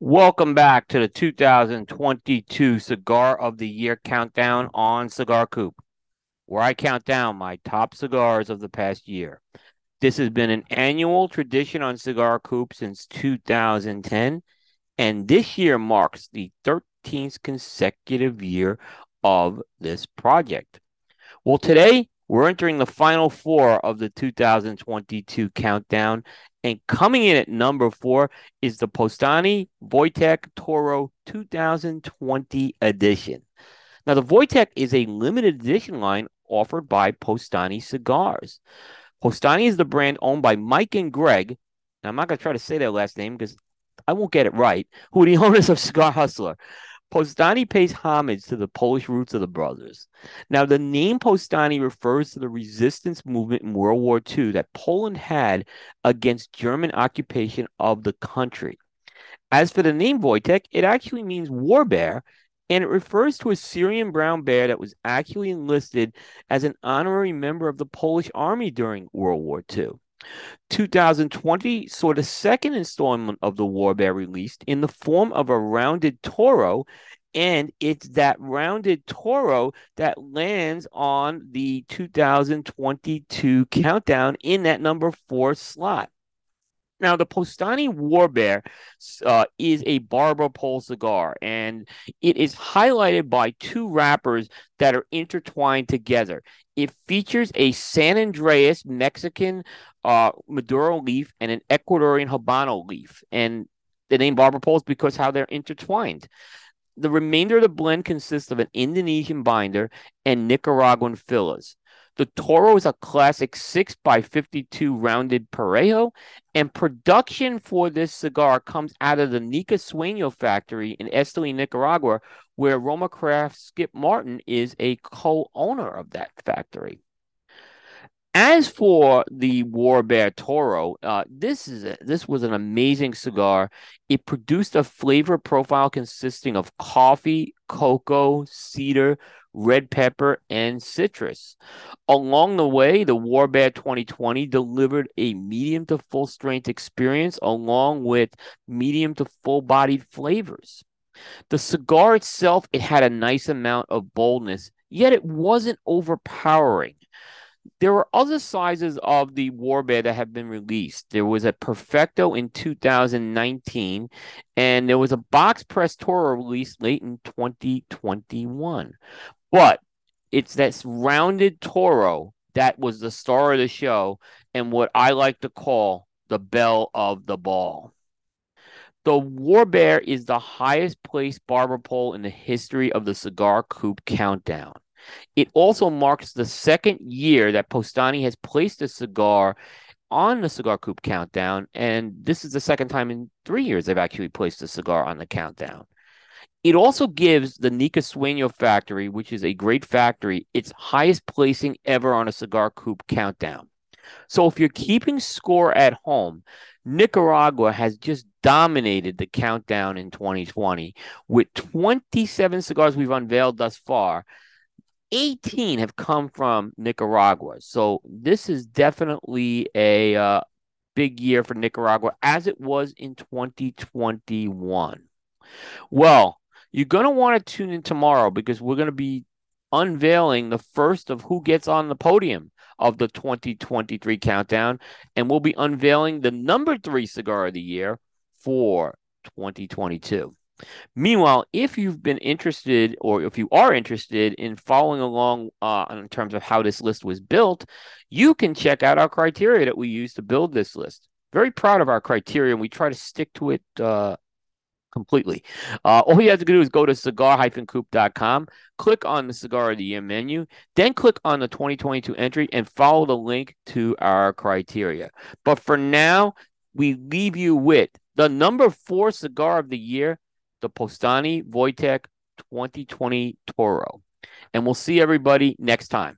Welcome back to the 2022 Cigar of the Year countdown on Cigar Coop, where I count down my top cigars of the past year. This has been an annual tradition on Cigar Coop since 2010, and this year marks the 13th consecutive year of this project. Well, today we're entering the final four of the 2022 countdown, and coming in at number four is the Powstanie Wojtek Toro 2020 edition. Now, the Wojtek is a limited edition line offered by Powstanie Cigars. Powstanie is the brand owned by Mike and Greg. Now, I'm not going to try to say their last name because I won't get it right, who are the owners of Cigar Hustler. Powstanie pays homage to the Polish roots of the brothers. Now, the name Powstanie refers to the resistance movement in World War II that Poland had against German occupation of the country. As for the name Wojtek, it actually means war bear, and it refers to a Syrian brown bear that was actually enlisted as an honorary member of the Polish army during World War II. 2020 saw the second installment of the War Bear released in the form of a rounded Toro, and it's that rounded Toro that lands on the 2022 countdown in that number four slot. Now, the Powstanie War Bear uh, is a barber pole cigar, and it is highlighted by two wrappers that are intertwined together. It features a San Andreas Mexican uh, Maduro leaf and an Ecuadorian Habano leaf. And the name barber pole is because how they're intertwined. The remainder of the blend consists of an Indonesian binder and Nicaraguan fillers. The Toro is a classic 6 by 52 rounded Parejo, and production for this cigar comes out of the Nica Sueño factory in Esteli, Nicaragua, where Roma Craft Skip Martin is a co owner of that factory. As for the War Bear Toro, uh, this is a, this was an amazing cigar. It produced a flavor profile consisting of coffee, cocoa, cedar, red pepper, and citrus. Along the way, the War Bear 2020 delivered a medium to full strength experience along with medium to full bodied flavors. The cigar itself, it had a nice amount of boldness, yet it wasn't overpowering there were other sizes of the War Bear that have been released. There was a Perfecto in 2019, and there was a box press Toro released late in 2021. But it's that rounded Toro that was the star of the show and what I like to call the belle of the ball. The War Bear is the highest placed barber pole in the history of the Cigar Coop Countdown. It also marks the second year that Powstanie has placed a cigar on the Cigar Coop countdown, and this is the second time in three years they've actually placed a cigar on the countdown. It also gives the Nica Sueño factory, which is a great factory, its highest placing ever on a Cigar Coop countdown. So if you're keeping score at home, Nicaragua has just dominated the countdown in 2020 with 27 cigars we've unveiled thus far. 18 have come from Nicaragua. So this is definitely a uh, big year for Nicaragua as it was in 2021. Well, you're going to want to tune in tomorrow because we're going to be unveiling the first of who gets on the podium of the 2023 countdown. And we'll be unveiling the number three cigar of the year for 2022. Meanwhile, if you've been interested or if you are interested in following along uh, in terms of how this list was built, you can check out our criteria that we use to build this list. Very proud of our criteria, and we try to stick to it uh, completely. Uh, all you have to do is go to cigar-coop.com, click on the Cigar of the Year menu, then click on the 2022 entry and follow the link to our criteria. But for now, we leave you with the number four cigar of the year the Powstanie Wojtek 2020 Toro. And we'll see everybody next time.